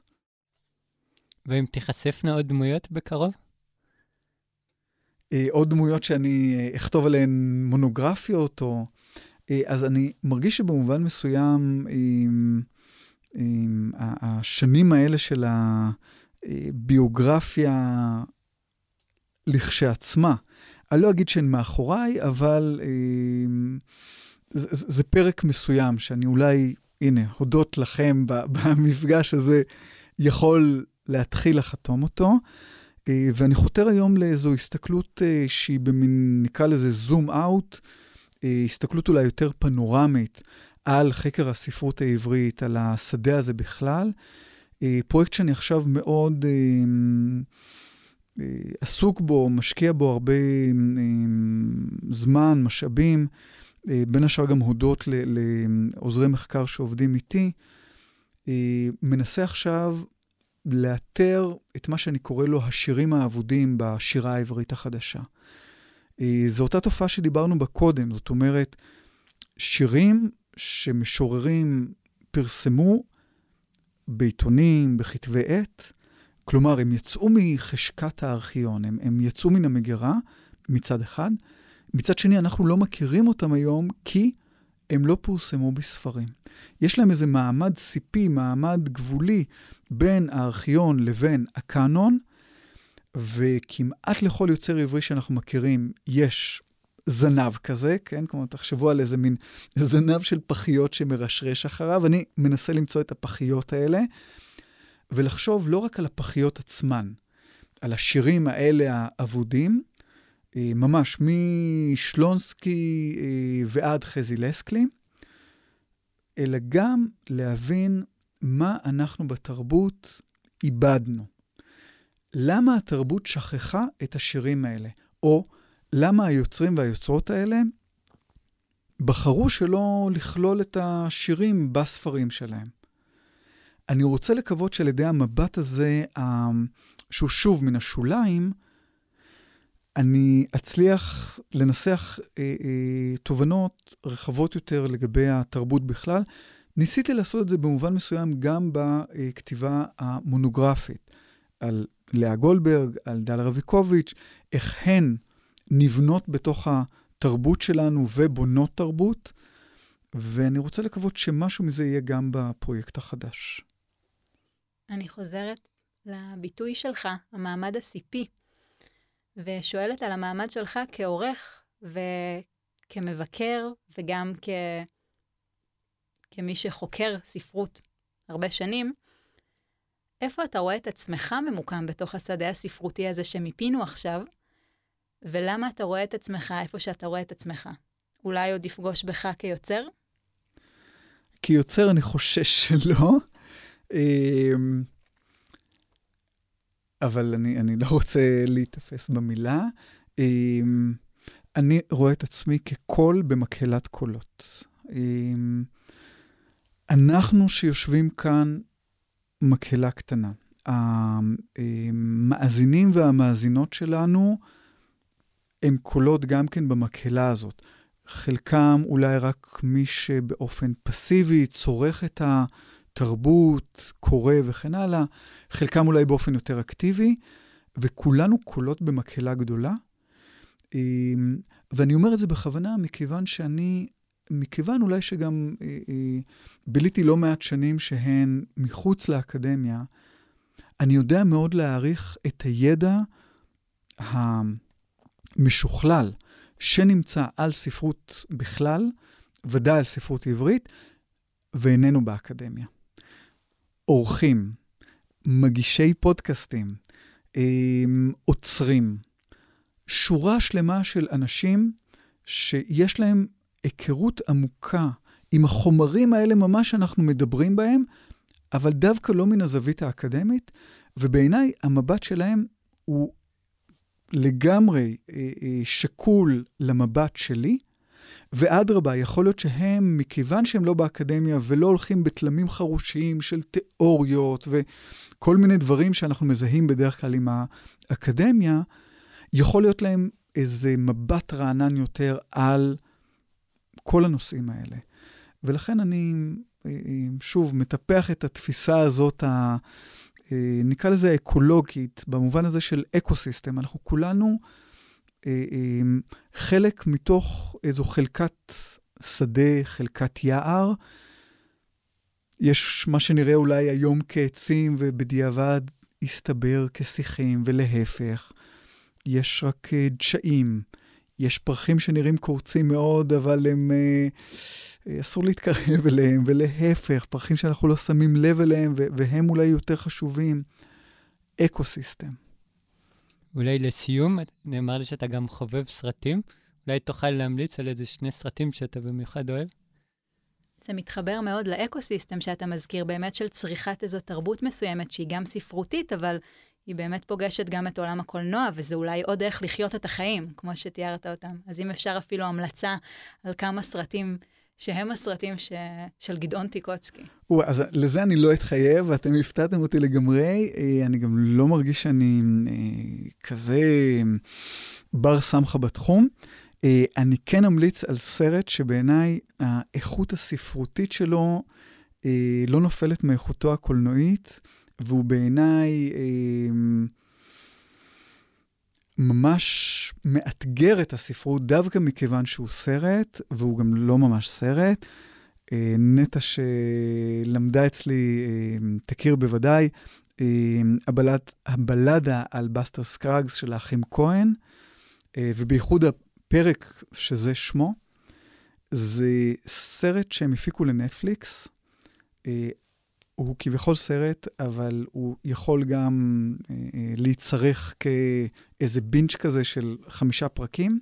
ואם תיחשפנה עוד דמויות בקרוב? אה, עוד דמויות שאני אה, אכתוב עליהן מונוגרפיות, או... אה, אז אני מרגיש שבמובן מסוים, עם, עם השנים האלה של הביוגרפיה לכשעצמה, אני לא אגיד שהן מאחוריי, אבל זה, זה פרק מסוים שאני אולי, הנה, הודות לכם [LAUGHS] במפגש הזה, יכול להתחיל לחתום אותו. אה, ואני חותר היום לאיזו הסתכלות אה, שהיא במין, נקרא לזה זום אאוט, אה, הסתכלות אולי יותר פנורמית על חקר הספרות העברית, על השדה הזה בכלל. פרויקט שאני עכשיו מאוד עסוק בו, משקיע בו הרבה זמן, משאבים, בין השאר גם הודות לעוזרי מחקר שעובדים איתי. מנסה עכשיו לאתר את מה שאני קורא לו השירים האבודים בשירה העברית החדשה. אה, זו אותה תופעה שדיברנו בה קודם, זאת אומרת, שירים שמשוררים פרסמו בעיתונים, בכתבי עת, כלומר, הם יצאו מחשקת הארכיון, הם, הם יצאו מן המגירה מצד אחד, מצד שני, אנחנו לא מכירים אותם היום כי הם לא פורסמו בספרים. יש להם איזה מעמד סיפי, מעמד גבולי, בין הארכיון לבין הקאנון, וכמעט לכל יוצר עברי שאנחנו מכירים יש זנב כזה, כן? כלומר, תחשבו על איזה מין זנב של פחיות שמרשרש אחריו. אני מנסה למצוא את הפחיות האלה, ולחשוב לא רק על הפחיות עצמן, על השירים האלה האבודים, ממש משלונסקי אה, ועד חזי לסקלי, אלא גם להבין מה אנחנו בתרבות איבדנו. למה התרבות שכחה את השירים האלה? או למה היוצרים והיוצרות האלה בחרו שלא לכלול את השירים בספרים שלהם? אני רוצה לקוות שעל ידי המבט הזה, שהוא שוב מן השוליים, אני אצליח לנסח אה, אה, תובנות רחבות יותר לגבי התרבות בכלל. ניסיתי לעשות את זה במובן מסוים גם בכתיבה המונוגרפית על לאה גולדברג, על דל רביקוביץ', איך הן נבנות בתוך התרבות שלנו ובונות תרבות, ואני רוצה לקוות שמשהו מזה יהיה גם בפרויקט החדש. אני חוזרת לביטוי שלך, המעמד הסיפי. ושואלת על המעמד שלך כעורך וכמבקר וגם כ... כמי שחוקר ספרות הרבה שנים, איפה אתה רואה את עצמך ממוקם בתוך השדה הספרותי הזה שמיפינו עכשיו, ולמה אתה רואה את עצמך איפה שאתה רואה את עצמך? אולי עוד יפגוש בך כיוצר? כיוצר אני חושש שלא. אמ, אבל אני, אני לא רוצה להיתפס במילה. אמ, אני רואה את עצמי כקול במקהלת קולות. אמ, אנחנו שיושבים כאן מקהלה קטנה. המאזינים והמאזינות שלנו הם קולות גם כן במקהלה הזאת. חלקם אולי רק מי שבאופן פסיבי צורך את התרבות, קורא וכן הלאה, חלקם אולי באופן יותר אקטיבי, וכולנו קולות במקהלה גדולה. אמ, ואני אומר את זה בכוונה מכיוון שאני, מכיוון אולי שגם אה, אה, ביליתי לא מעט שנים שהן מחוץ לאקדמיה, אני יודע מאוד להעריך את הידע המשוכלל שנמצא על ספרות בכלל, ודאי על ספרות עברית, ואיננו באקדמיה. עורכים, מגישי פודקאסטים, עוצרים, שורה שלמה של אנשים שיש להם היכרות עמוקה עם החומרים האלה ממש שאנחנו מדברים בהם, אבל דווקא לא מן הזווית האקדמית, ובעיניי המבט שלהם הוא לגמרי אה, אה, שקול למבט שלי, ואדרבה, יכול להיות שהם, מכיוון שהם לא באקדמיה ולא הולכים בתלמים חרושיים של תיאוריות וכל מיני דברים שאנחנו מזהים בדרך כלל עם האקדמיה, יכול להיות להם איזה מבט רענן יותר על כל הנושאים האלה. ולכן אני, אה, שוב, מטפח את התפיסה הזאת, ה, אה, נקרא לזה אקולוגית, במובן הזה של ecosystem. אנחנו כולנו חלק מתוך איזו חלקת שדה, חלקת יער. יש מה שנראה אולי היום כעצים ובדיעבד הסתבר כשיחים, ולהפך. יש רק אה, דשאים, יש פרחים שנראים קורצים מאוד, אבל הם... אה, אה, אסור להתקרב [LAUGHS] אליהם, ולהפך, פרחים שאנחנו לא שמים לב אליהם, והם אולי יותר חשובים. ecosystem. אולי לסיום, נאמר לי שאתה גם חובב סרטים. אולי תוכל להמליץ על איזה שני סרטים שאתה במיוחד אוהב? זה מתחבר מאוד ל ecosystem שאתה מזכיר, באמת של צריכת איזו תרבות מסוימת, שהיא גם ספרותית, אבל היא באמת פוגשת גם את עולם הקולנוע, וזה אולי עוד איך לחיות את החיים, כמו שתיארת אותם. אז אם אפשר אפילו המלצה על כמה סרטים שהם הסרטים ש... של גדעון טיקוצקי. אז לזה אני לא אתחייב, ואתם הפתעתם אותי לגמרי. אה, אני גם לא מרגיש שאני אה, כזה בר סמכה בתחום. אה, אני כן אמליץ על סרט שבעיניי האיכות הספרותית שלו לא נופלת מאיכותו הקולנועית. והוא בעיניי אה, ממש מאתגר את הספרות דווקא מכיוון שהוא סרט, והוא גם לא ממש סרט. אה, נטע שלמדה אצלי, אה, תכיר בוודאי, אה, הבלד, הבלדה על בסטר סקרגס של האחים כהן, ובייחוד הפרק שזה שמו, זה סרט שהם הפיקו לנטפליקס. הוא כביכול סרט, אבל הוא יכול גם אה, אה, להצטרך כאיזה בינץ' כזה של חמישה פרקים.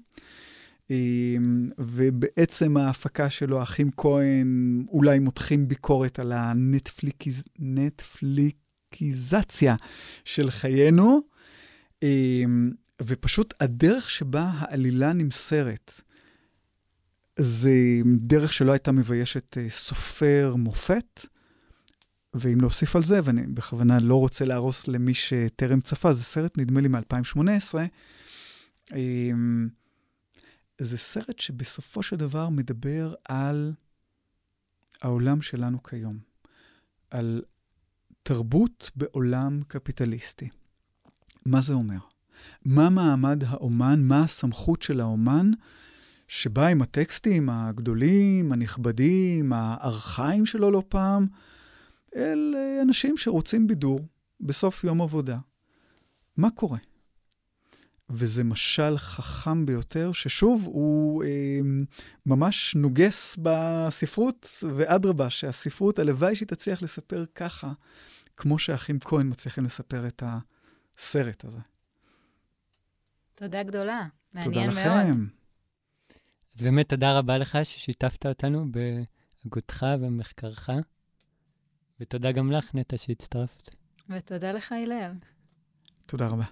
אה, ובעצם ההפקה שלו, אחים כהן, אולי מותחים ביקורת על הנטפליקיזציה של חיינו. אה, ופשוט הדרך שבה העלילה נמסרת, זה דרך שלא הייתה מביישת אה, סופר מופת. ואם להוסיף על זה, ואני בכוונה לא רוצה להרוס למי שטרם צפה, זה סרט, נדמה לי, מ-2018. אמ, זה סרט שבסופו של דבר מדבר על העולם שלנו כיום, על תרבות בעולם קפיטליסטי. מה זה אומר? מה מעמד האומן, מה הסמכות של האומן, שבא עם הטקסטים הגדולים, הנכבדים, הארכאיים שלו לא פעם, אל אה, אנשים שרוצים בידור בסוף יום עבודה. מה קורה? וזה משל חכם ביותר, ששוב, הוא אה, ממש נוגס בספרות, ואדרבה, שהספרות, הלוואי שהיא תצליח לספר ככה, כמו שאחים כהן מצליחים לספר את הסרט הזה. תודה גדולה. מעניין תודה מאוד. לכם. אז באמת תודה רבה לך ששיתפת אותנו בהגותך ומחקרך, ותודה גם לך, נטע, שהצטרפת. ותודה לך, הלל. תודה רבה.